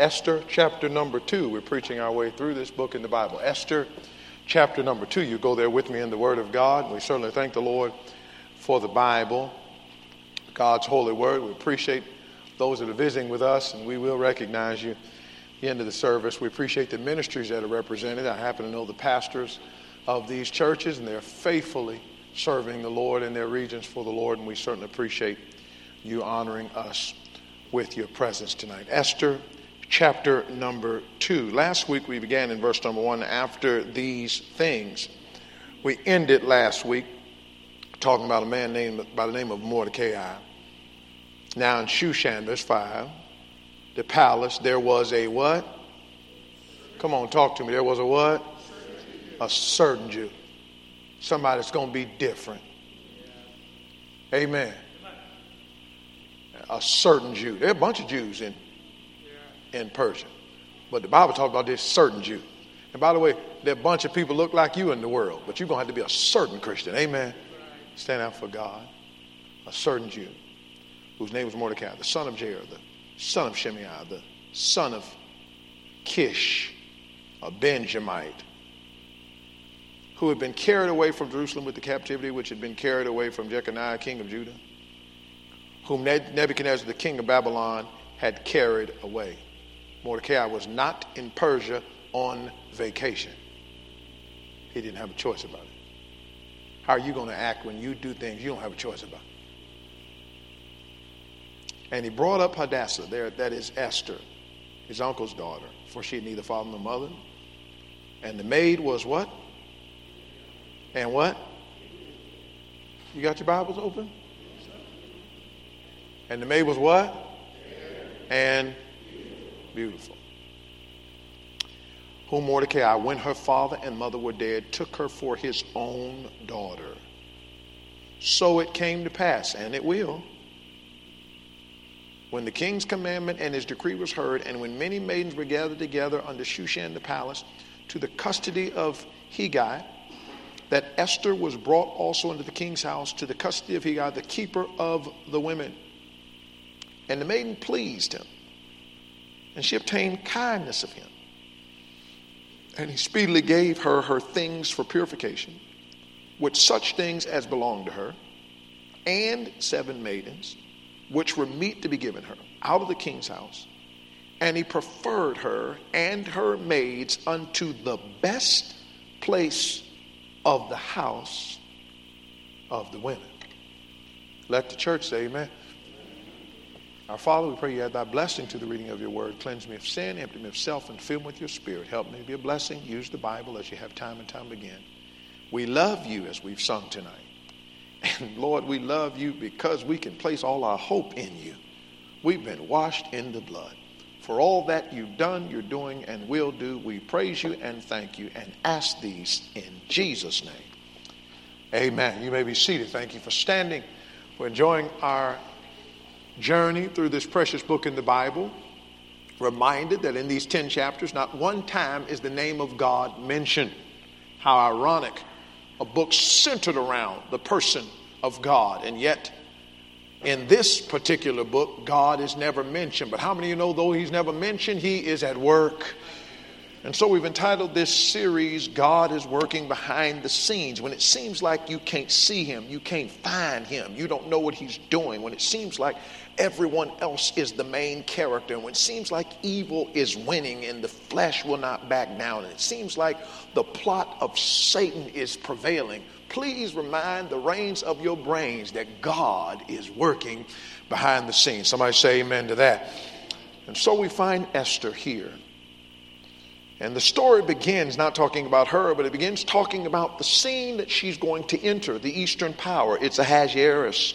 Esther chapter number two. We're preaching our way through this book in the Bible. Esther chapter number two. You go there with me in the Word of God. We certainly thank the Lord for the Bible, God's holy word. We appreciate those that are visiting with us, and we will recognize you the end of the service. We appreciate the ministries that are represented. I happen to know the pastors of these churches, and they're faithfully serving the Lord in their regions for the Lord, and we certainly appreciate you honoring us with your presence tonight. Esther chapter number 2. Last week we began in verse number 1 after these things. We ended last week talking about a man named by the name of Mordecai. Now in Shushan, verse 5, the palace, there was a what? Come on, talk to me. There was a what? A certain Jew. Somebody that's going to be different. Amen a certain Jew. There are a bunch of Jews in, in Persia. But the Bible talks about this certain Jew. And by the way, there are a bunch of people look like you in the world, but you're going to have to be a certain Christian. Amen. Stand out for God. A certain Jew whose name was Mordecai, the son of Jair, the son of Shimei, the son of Kish, a Benjamite, who had been carried away from Jerusalem with the captivity which had been carried away from Jeconiah, king of Judah whom Nebuchadnezzar, the king of Babylon, had carried away. Mordecai was not in Persia on vacation. He didn't have a choice about it. How are you going to act when you do things you don't have a choice about? And he brought up Hadassah, there, that is Esther, his uncle's daughter, for she had neither father nor mother. And the maid was what? And what? You got your Bibles open? And the maid was what? And beautiful. Whom Mordecai, when her father and mother were dead, took her for his own daughter. So it came to pass, and it will, when the king's commandment and his decree was heard, and when many maidens were gathered together under Shushan the palace to the custody of Hegai, that Esther was brought also into the king's house to the custody of Hegai, the keeper of the women. And the maiden pleased him, and she obtained kindness of him. And he speedily gave her her things for purification, with such things as belonged to her, and seven maidens, which were meet to be given her, out of the king's house. And he preferred her and her maids unto the best place of the house of the women. Let the church say amen. Our Father, we pray you add thy blessing to the reading of your word. Cleanse me of sin, empty me of self, and fill me with your spirit. Help me to be a blessing. Use the Bible as you have time and time again. We love you as we've sung tonight. And Lord, we love you because we can place all our hope in you. We've been washed in the blood. For all that you've done, you're doing, and will do, we praise you and thank you and ask these in Jesus' name. Amen. You may be seated. Thank you for standing. We're enjoying our journey through this precious book in the Bible, reminded that in these 10 chapters, not one time is the name of God mentioned. How ironic. A book centered around the person of God, and yet in this particular book, God is never mentioned. But how many of you know, though He's never mentioned, He is at work? And so we've entitled this series, God is Working Behind the Scenes. When it seems like you can't see Him, you can't find Him, you don't know what He's doing, when it seems like everyone else is the main character, and when it seems like evil is winning and the flesh will not back down, and it seems like the plot of Satan is prevailing, please remind the reins of your brains that God is working behind the scenes. Somebody say amen to that. And so we find Esther here. And the story begins not talking about her, but it begins talking about the scene that she's going to enter, the Eastern power. It's a Ahasuerus.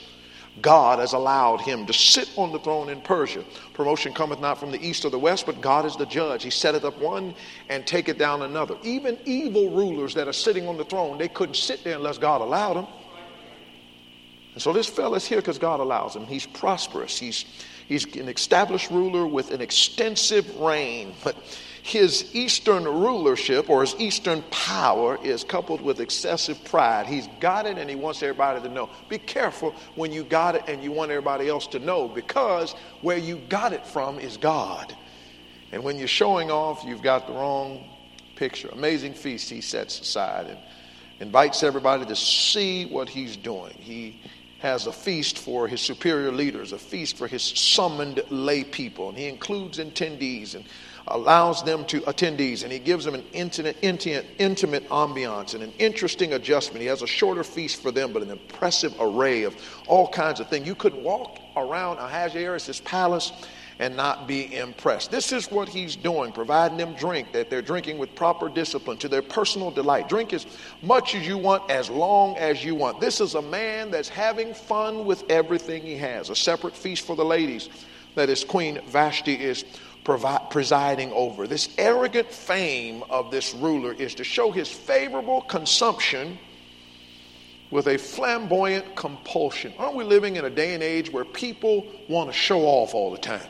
God has allowed him to sit on the throne in Persia. Promotion cometh not from the east or the west, but God is the judge. He setteth up one and taketh down another. Even evil rulers that are sitting on the throne, they couldn't sit there unless God allowed them. And so this fella's here because God allows him. He's prosperous. He's, he's an established ruler with an extensive reign. But his eastern rulership or his eastern power is coupled with excessive pride. He's got it and he wants everybody to know. Be careful when you got it and you want everybody else to know because where you got it from is God. And when you're showing off, you've got the wrong picture. Amazing feast he sets aside and invites everybody to see what he's doing. He has a feast for his superior leaders, a feast for his summoned lay people, and he includes attendees and allows them to attendees, and he gives them an intimate, intimate, intimate ambiance and an interesting adjustment. He has a shorter feast for them, but an impressive array of all kinds of things. You could walk around Ahasuerus' palace and not be impressed. This is what he's doing, providing them drink that they're drinking with proper discipline to their personal delight. Drink as much as you want, as long as you want. This is a man that's having fun with everything he has. A separate feast for the ladies that his queen Vashti is provi- presiding over. This arrogant fame of this ruler is to show his favorable consumption with a flamboyant compulsion. Aren't we living in a day and age where people want to show off all the time?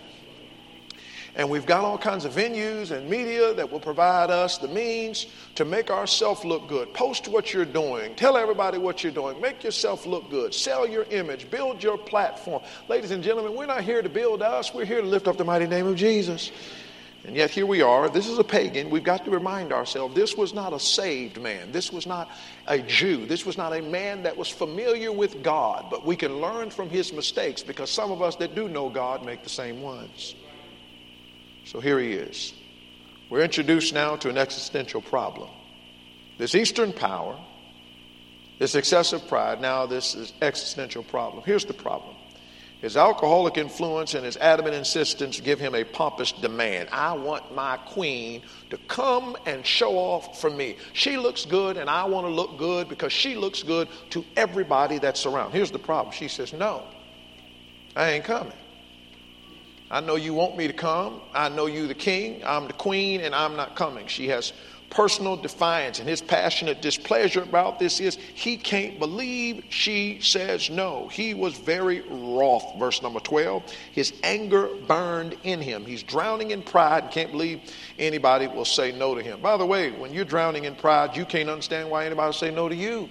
And we've got all kinds of venues and media that will provide us the means to make ourselves look good. Post what you're doing. Tell everybody what you're doing. Make yourself look good. Sell your image. Build your platform. Ladies and gentlemen, we're not here to build us. We're here to lift up the mighty name of Jesus. And yet here we are. This is a pagan. We've got to remind ourselves this was not a saved man. This was not a Jew. This was not a man that was familiar with God. But we can learn from his mistakes because some of us that do know God make the same ones. So here he is. We're introduced now to an existential problem. This Eastern power, this excessive pride, now this is existential problem. Here's the problem. His alcoholic influence and his adamant insistence give him a pompous demand. I want my queen to come and show off for me. She looks good, and I want to look good because she looks good to everybody that's around. Here's the problem. She says, No, I ain't coming. I know you want me to come. I know you the king. I'm the queen, and I'm not coming. She has personal defiance, and his passionate displeasure about this is he can't believe she says no. He was very wroth. Verse number 12. His anger burned in him. He's drowning in pride and can't believe anybody will say no to him. By the way, when you're drowning in pride, you can't understand why anybody will say no to you.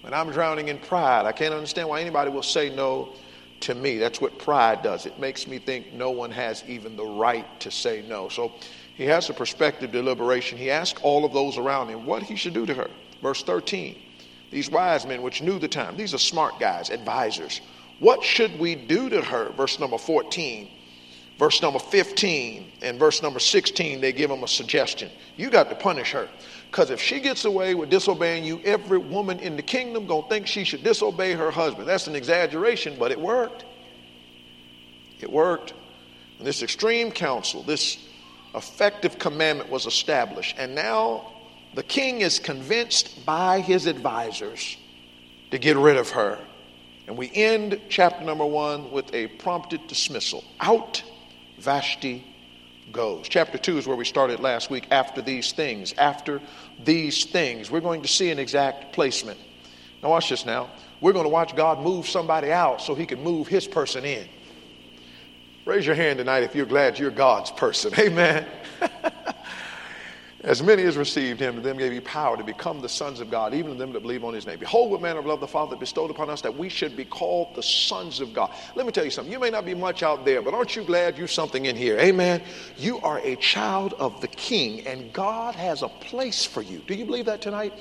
When I'm drowning in pride, I can't understand why anybody will say no to me. That's what pride does. It makes me think no one has even the right to say no. So he has a perspective deliberation. He asked all of those around him what he should do to her. Verse 13 These wise men, which knew the time, these are smart guys, advisors. What should we do to her? Verse number 14. Verse number 15 and verse number 16, they give him a suggestion. You got to punish her. Because if she gets away with disobeying you, every woman in the kingdom gonna think she should disobey her husband. That's an exaggeration, but it worked. It worked. And this extreme counsel, this effective commandment was established. And now the king is convinced by his advisors to get rid of her. And we end chapter number one with a prompted dismissal. Out Vashti goes. Chapter 2 is where we started last week. After these things, after these things, we're going to see an exact placement. Now, watch this now. We're going to watch God move somebody out so he can move his person in. Raise your hand tonight if you're glad you're God's person. Amen. As many as received him, to them gave he power to become the sons of God, even to them that believe on his name. Behold, what manner of love the Father bestowed upon us that we should be called the sons of God. Let me tell you something. You may not be much out there, but aren't you glad you're something in here? Amen. You are a child of the King, and God has a place for you. Do you believe that tonight?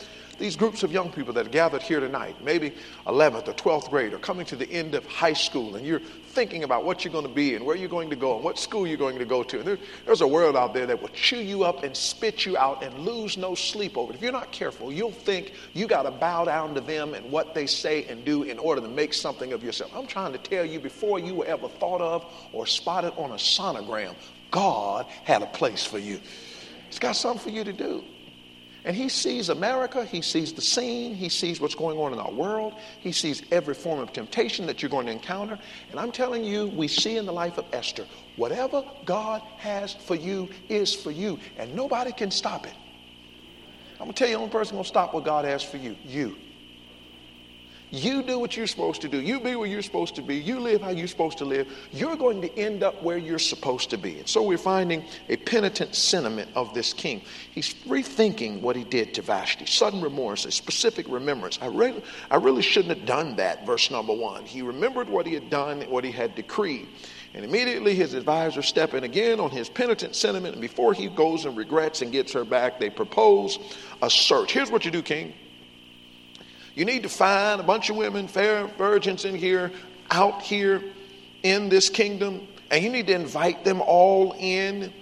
these groups of young people that are gathered here tonight, maybe 11th or 12th grade, or coming to the end of high school, and you're thinking about what you're going to be and where you're going to go and what school you're going to go to. And there, there's a world out there that will chew you up and spit you out and lose no sleep over it. If you're not careful, you'll think you got to bow down to them and what they say and do in order to make something of yourself. I'm trying to tell you before you were ever thought of or spotted on a sonogram, God had a place for you. He's got something for you to do. And he sees America, he sees the scene, he sees what's going on in our world, he sees every form of temptation that you're going to encounter. And I'm telling you, we see in the life of Esther, whatever God has for you is for you, and nobody can stop it. I'm gonna tell you, the only person gonna stop what God has for you, you. You do what you're supposed to do. You be where you're supposed to be. You live how you're supposed to live. You're going to end up where you're supposed to be. And so we're finding a penitent sentiment of this king. He's rethinking what he did to Vashti. Sudden remorse, a specific remembrance. I really, I really shouldn't have done that, verse number one. He remembered what he had done, what he had decreed. And immediately his advisors step in again on his penitent sentiment. And before he goes and regrets and gets her back, they propose a search. Here's what you do, King. You need to find a bunch of women, fair virgins in here, out here in this kingdom, and you need to invite them all in.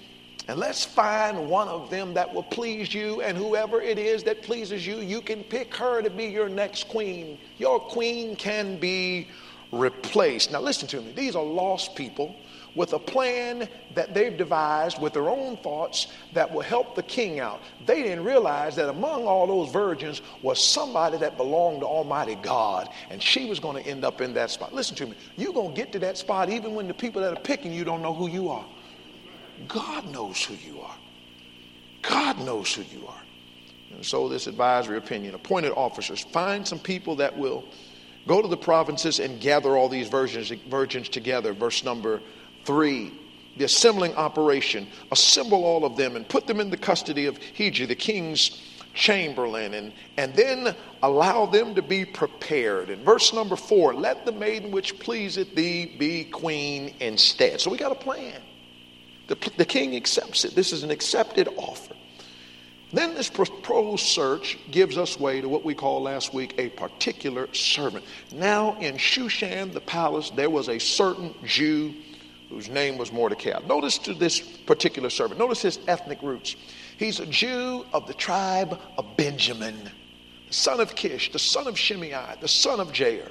And let's find one of them that will please you, and whoever it is that pleases you, you can pick her to be your next queen. Your queen can be replaced. Now, listen to me. These are lost people with a plan that they've devised with their own thoughts that will help the king out. They didn't realize that among all those virgins was somebody that belonged to Almighty God, and she was going to end up in that spot. Listen to me. You're going to get to that spot even when the people that are picking you don't know who you are. God knows who you are. God knows who you are. And so, this advisory opinion appointed officers find some people that will go to the provinces and gather all these virgins, virgins together. Verse number Three, the assembling operation. Assemble all of them and put them in the custody of Hegai, the king's chamberlain, and, and then allow them to be prepared. In verse number four, let the maiden which pleaseth thee be queen instead. So we got a plan. The, the king accepts it. This is an accepted offer. Then this proposed search gives us way to what we called last week a particular servant. Now in Shushan, the palace, there was a certain Jew whose name was Mordecai. Notice to this particular servant, notice his ethnic roots. He's a Jew of the tribe of Benjamin, the son of Kish, the son of Shimei, the son of Jair.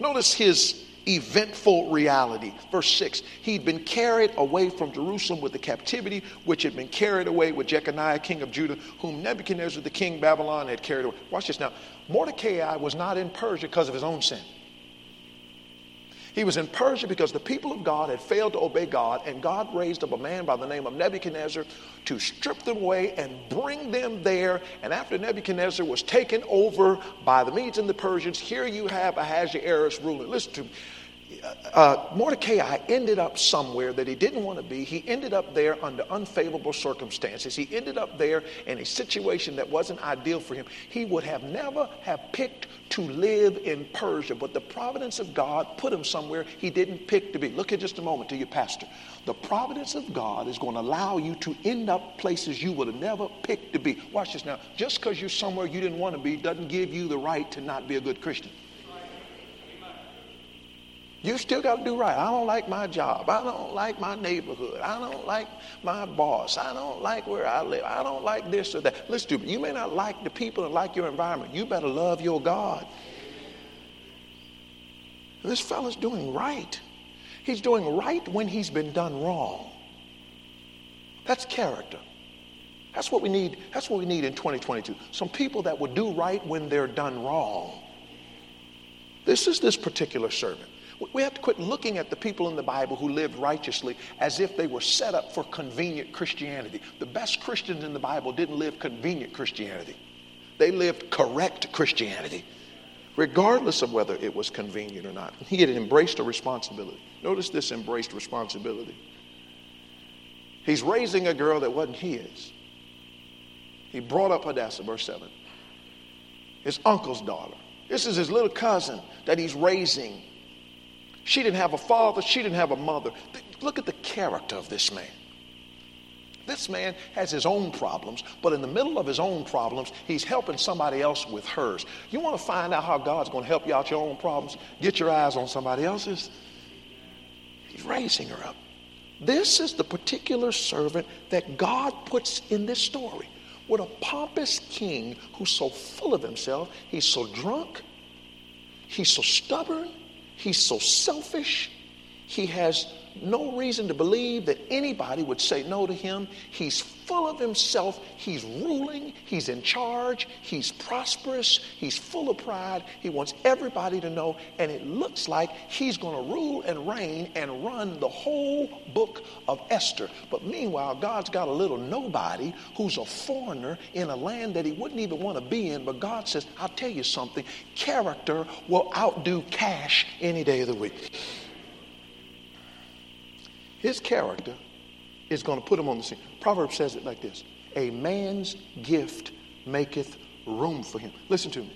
Notice his eventful reality. Verse 6 He'd been carried away from Jerusalem with the captivity which had been carried away with Jeconiah, king of Judah, whom Nebuchadnezzar, the king of Babylon, had carried away. Watch this now. Mordecai was not in Persia because of his own sin. He was in Persia because the people of God had failed to obey God, and God raised up a man by the name of Nebuchadnezzar to strip them away and bring them there. And after Nebuchadnezzar was taken over by the Medes and the Persians, here you have Ahasuerus ruling. Listen to me uh, Mordecai ended up somewhere that he didn't want to be. He ended up there under unfavorable circumstances. He ended up there in a situation that wasn't ideal for him. He would have never have picked to live in Persia, but the providence of God put him somewhere he didn't pick to be. Look at just a moment to your pastor. The providence of God is going to allow you to end up places you would have never picked to be. Watch this now. Just because you're somewhere you didn't want to be doesn't give you the right to not be a good Christian. You still got to do right. I don't like my job. I don't like my neighborhood. I don't like my boss. I don't like where I live. I don't like this or that. Listen to me. You may not like the people and like your environment. You better love your God. This fellow's doing right. He's doing right when he's been done wrong. That's character. That's what we need. That's what we need in 2022. Some people that will do right when they're done wrong. This is this particular servant. We have to quit looking at the people in the Bible who lived righteously as if they were set up for convenient Christianity. The best Christians in the Bible didn't live convenient Christianity, they lived correct Christianity, regardless of whether it was convenient or not. He had embraced a responsibility. Notice this embraced responsibility. He's raising a girl that wasn't his. He brought up Hadassah, verse 7. His uncle's daughter. This is his little cousin that he's raising she didn't have a father, she didn't have a mother. Look at the character of this man. This man has his own problems, but in the middle of his own problems, he's helping somebody else with hers. You want to find out how God's going to help you out your own problems? Get your eyes on somebody else's. He's raising her up. This is the particular servant that God puts in this story. What a pompous king who's so full of himself, he's so drunk, he's so stubborn, He's so selfish. He has no reason to believe that anybody would say no to him. He's full of himself. He's ruling. He's in charge. He's prosperous. He's full of pride. He wants everybody to know. And it looks like he's going to rule and reign and run the whole book of Esther. But meanwhile, God's got a little nobody who's a foreigner in a land that he wouldn't even want to be in. But God says, I'll tell you something character will outdo cash any day of the week. His character is going to put him on the scene. Proverbs says it like this A man's gift maketh room for him. Listen to me.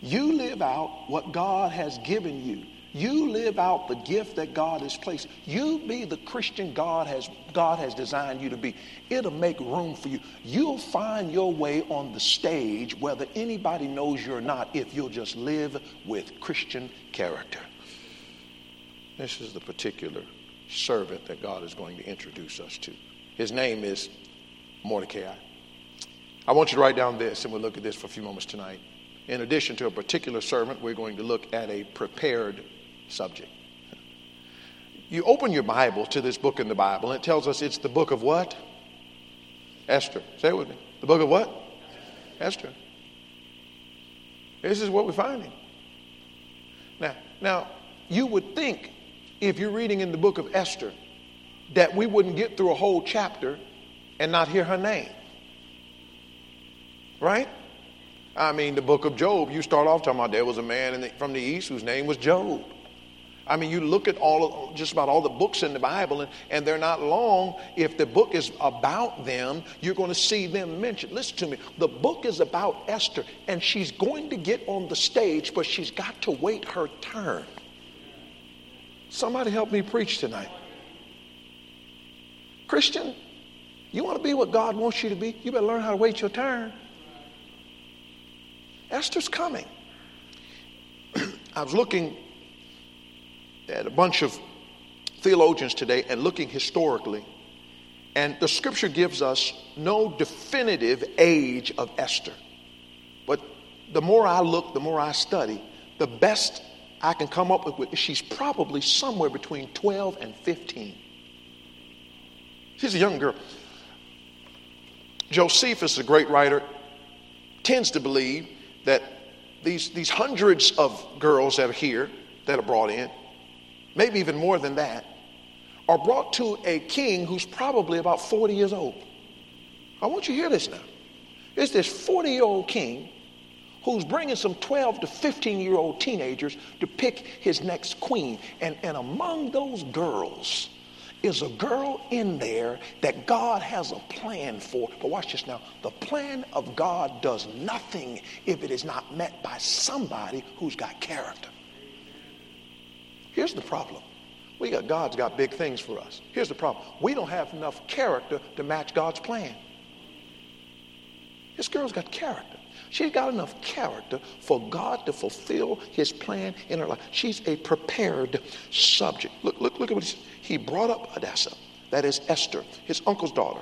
You live out what God has given you. You live out the gift that God has placed. You be the Christian God has God has designed you to be. It'll make room for you. You'll find your way on the stage whether anybody knows you or not if you'll just live with Christian character. This is the particular servant that God is going to introduce us to. His name is Mordecai. I want you to write down this, and we'll look at this for a few moments tonight. In addition to a particular servant, we're going to look at a prepared subject. You open your Bible to this book in the Bible, and it tells us it's the book of what? Esther. Say it with me. The book of what? Esther. This is what we're finding. Now, now, you would think if you're reading in the book of Esther that we wouldn't get through a whole chapter and not hear her name. Right? I mean, the book of Job, you start off talking about there was a man the, from the east whose name was Job. I mean, you look at all of, just about all the books in the Bible, and, and they're not long. If the book is about them, you're going to see them mentioned. Listen to me. The book is about Esther, and she's going to get on the stage, but she's got to wait her turn. Somebody help me preach tonight. Christian, you want to be what God wants you to be? You better learn how to wait your turn. Esther's coming. I was looking at a bunch of theologians today and looking historically, and the scripture gives us no definitive age of Esther. But the more I look, the more I study, the best I can come up with, she's probably somewhere between 12 and 15. She's a young girl. Josephus, a great writer, tends to believe that these, these hundreds of girls that are here, that are brought in, maybe even more than that, are brought to a king who's probably about 40 years old. I want you to hear this now. It's this 40 year old king who's bringing some 12 to 15 year old teenagers to pick his next queen. And, and among those girls is a girl in there that God has a plan for. But watch this now. The plan of God does nothing if it is not met by somebody who's got character. Here's the problem. We got God's got big things for us. Here's the problem. We don't have enough character to match God's plan. This girl's got character. She's got enough character for God to fulfill his plan in her life. She's a prepared subject. Look, look, look at what he, he brought up Hadassah, that is Esther, his uncle's daughter.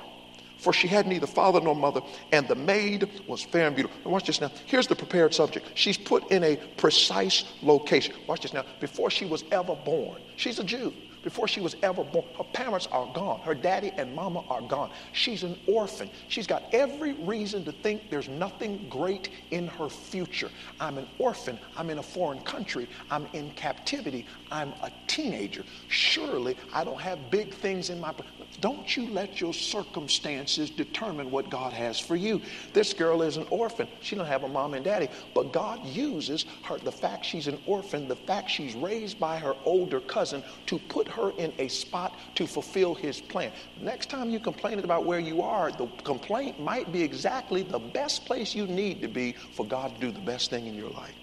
For she had neither father nor mother, and the maid was fair and beautiful. Now watch this now. Here's the prepared subject. She's put in a precise location. Watch this now. Before she was ever born, she's a Jew before she was ever born. Her parents are gone. Her daddy and mama are gone. She's an orphan. She's got every reason to think there's nothing great in her future. I'm an orphan. I'm in a foreign country. I'm in captivity. I'm a teenager. Surely I don't have big things in my. Don't you let your circumstances determine what God has for you. This girl is an orphan. She don't have a mom and daddy, but God uses her. The fact she's an orphan, the fact she's raised by her older cousin, to put her in a spot to fulfill His plan. Next time you complain about where you are, the complaint might be exactly the best place you need to be for God to do the best thing in your life.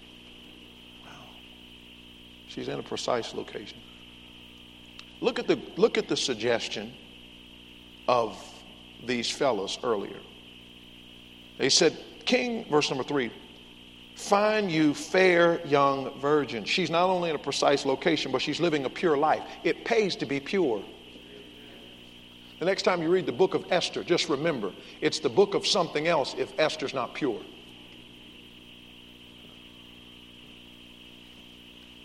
Wow. She's in a precise location. Look at the, look at the suggestion of these fellows earlier. They said, King, verse number three, find you fair young virgin. She's not only in a precise location, but she's living a pure life. It pays to be pure. The next time you read the book of Esther, just remember it's the book of something else if Esther's not pure.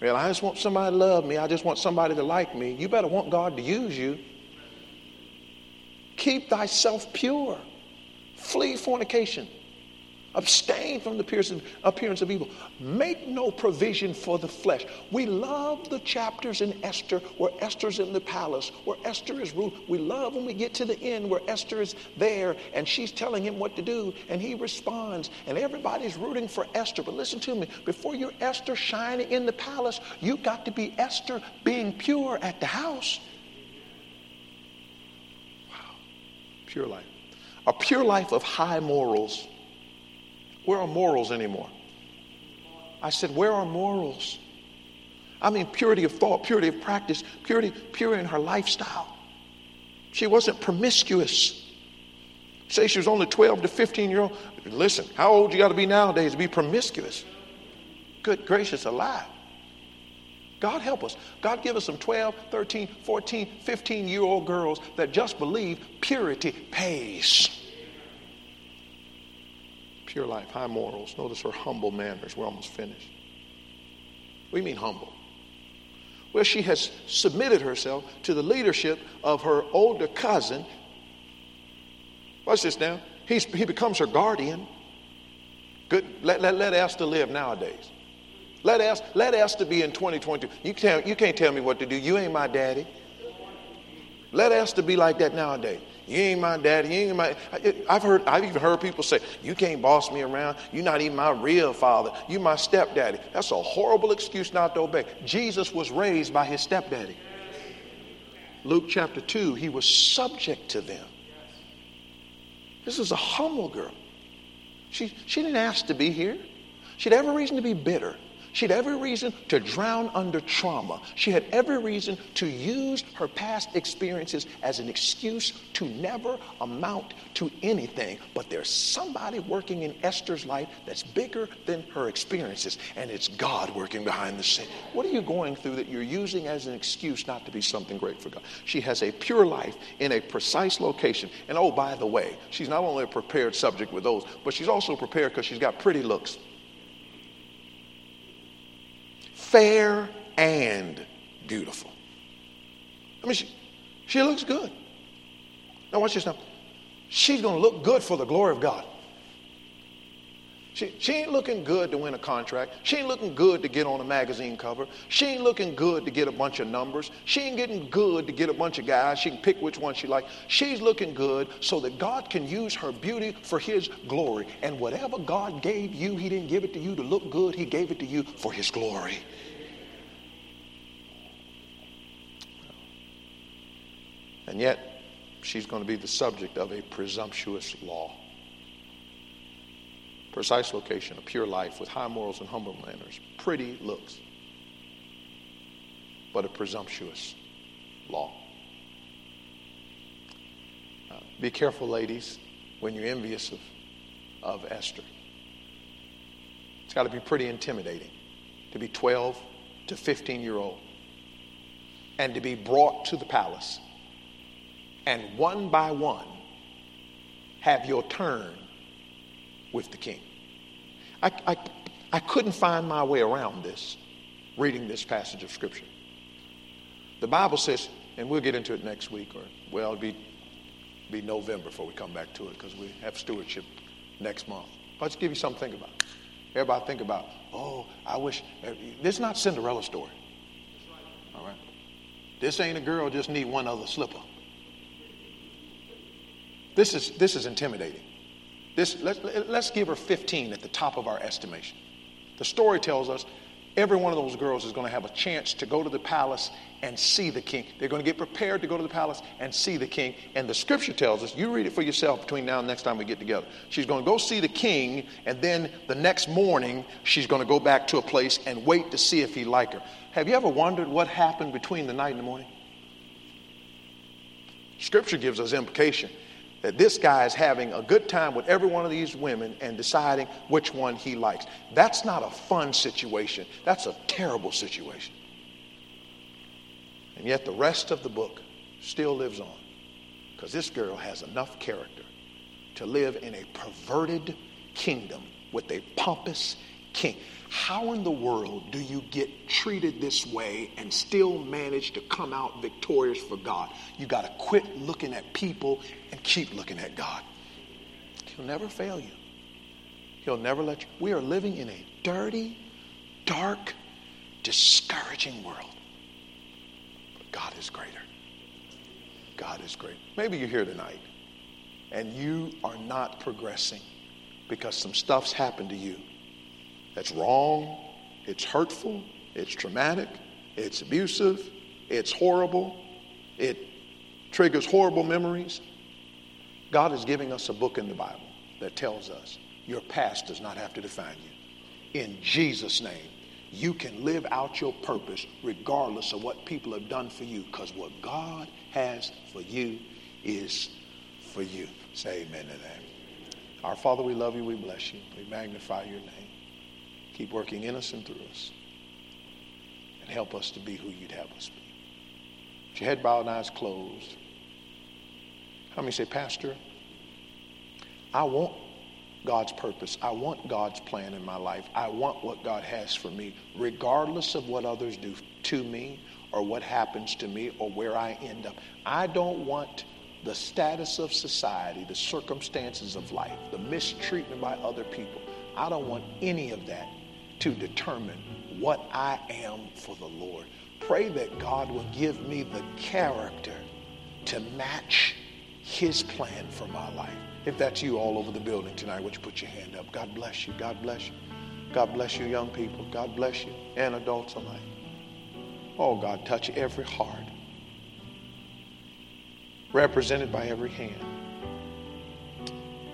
Well, I just want somebody to love me. I just want somebody to like me. You better want God to use you. Keep thyself pure. Flee fornication. Abstain from the appearance of evil. Make no provision for the flesh. We love the chapters in Esther where Esther's in the palace, where Esther is ruled. We love when we get to the end where Esther is there and she's telling him what to do and he responds and everybody's rooting for Esther. But listen to me, before you're Esther shining in the palace, you've got to be Esther being pure at the house. Wow. Pure life. A pure life of high morals where are morals anymore? I said, Where are morals? I mean, purity of thought, purity of practice, purity, purity in her lifestyle. She wasn't promiscuous. Say she was only 12 to 15 year old. Listen, how old you got to be nowadays to be promiscuous? Good gracious alive. God help us. God give us some 12, 13, 14, 15 year old girls that just believe purity pays. Pure life, high morals. Notice her humble manners. We're almost finished. We mean humble. Well, she has submitted herself to the leadership of her older cousin. Watch this now. He's, he becomes her guardian. Good. Let, let, let Esther live nowadays. Let Esther, let Esther be in 2022. You can't, you can't tell me what to do. You ain't my daddy. Let Esther be like that nowadays. You ain't my daddy. You ain't my. I've heard. I've even heard people say, "You can't boss me around. You're not even my real father. You're my stepdaddy." That's a horrible excuse not to obey. Jesus was raised by his stepdaddy. Luke chapter two. He was subject to them. This is a humble girl. She she didn't ask to be here. She had every reason to be bitter. She had every reason to drown under trauma. She had every reason to use her past experiences as an excuse to never amount to anything. But there's somebody working in Esther's life that's bigger than her experiences, and it's God working behind the scene. What are you going through that you're using as an excuse not to be something great for God? She has a pure life in a precise location. And oh, by the way, she's not only a prepared subject with those, but she's also prepared because she's got pretty looks fair and beautiful. I mean, she, she looks good. Now, watch this now. She's going to look good for the glory of God. She, she ain't looking good to win a contract. She ain't looking good to get on a magazine cover. She ain't looking good to get a bunch of numbers. She ain't getting good to get a bunch of guys. She can pick which one she likes. She's looking good so that God can use her beauty for his glory. And whatever God gave you, he didn't give it to you to look good. He gave it to you for his glory. And yet, she's going to be the subject of a presumptuous law. Precise location, a pure life with high morals and humble manners, pretty looks, but a presumptuous law. Uh, be careful, ladies, when you're envious of, of Esther. It's got to be pretty intimidating to be 12 to 15 year old and to be brought to the palace and one by one have your turn with the king. I, I, I couldn't find my way around this reading this passage of Scripture. The Bible says, and we'll get into it next week, or well, it'll be, be November before we come back to it because we have stewardship next month. Let's give you something to think about. Everybody think about, oh, I wish. Eh, this is not Cinderella story. All right. This ain't a girl just need one other slipper. This is, this is intimidating. This, let, let's give her 15 at the top of our estimation. The story tells us every one of those girls is going to have a chance to go to the palace and see the king. They're going to get prepared to go to the palace and see the king. And the scripture tells us, you read it for yourself between now and next time we get together. She's going to go see the king, and then the next morning, she's going to go back to a place and wait to see if he like her. Have you ever wondered what happened between the night and the morning? Scripture gives us implication that this guy is having a good time with every one of these women and deciding which one he likes. That's not a fun situation. That's a terrible situation. And yet the rest of the book still lives on because this girl has enough character to live in a perverted kingdom with a pompous king. How in the world do you get treated this way and still manage to come out victorious for God? You got to quit looking at people and keep looking at God. He'll never fail you. He'll never let you. We are living in a dirty, dark, discouraging world. But God is greater. God is great. Maybe you're here tonight and you are not progressing because some stuff's happened to you that's wrong, it's hurtful, it's traumatic, it's abusive, it's horrible, it triggers horrible memories. God is giving us a book in the Bible that tells us your past does not have to define you. In Jesus' name, you can live out your purpose regardless of what people have done for you because what God has for you is for you. Say amen to that. Our Father, we love you, we bless you, we magnify your name. Keep working in us and through us. And help us to be who you'd have us be. With your head bowed and eyes closed. How many say, Pastor, I want God's purpose. I want God's plan in my life. I want what God has for me, regardless of what others do to me or what happens to me or where I end up. I don't want the status of society, the circumstances of life, the mistreatment by other people. I don't want any of that to determine what I am for the Lord. Pray that God will give me the character to match his plan for my life. If that's you all over the building tonight, would you put your hand up? God bless you. God bless you. God bless you, young people. God bless you, and adults alike. Oh, God, touch every heart represented by every hand.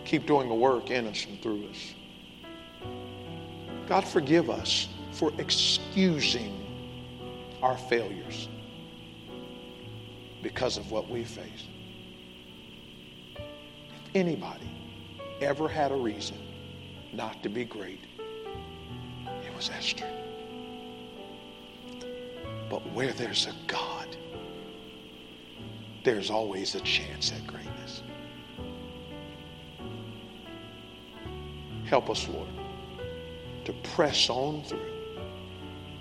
Keep doing the work in us and through us. God, forgive us for excusing our failures because of what we face. If anybody ever had a reason not to be great, it was Esther. But where there's a God, there's always a chance at greatness. Help us, Lord, to press on through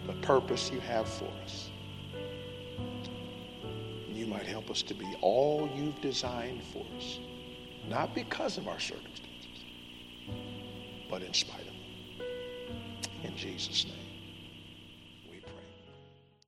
the purpose you have for us. You might help us to be all you've designed for us, not because of our circumstances, but in spite of them. In Jesus' name.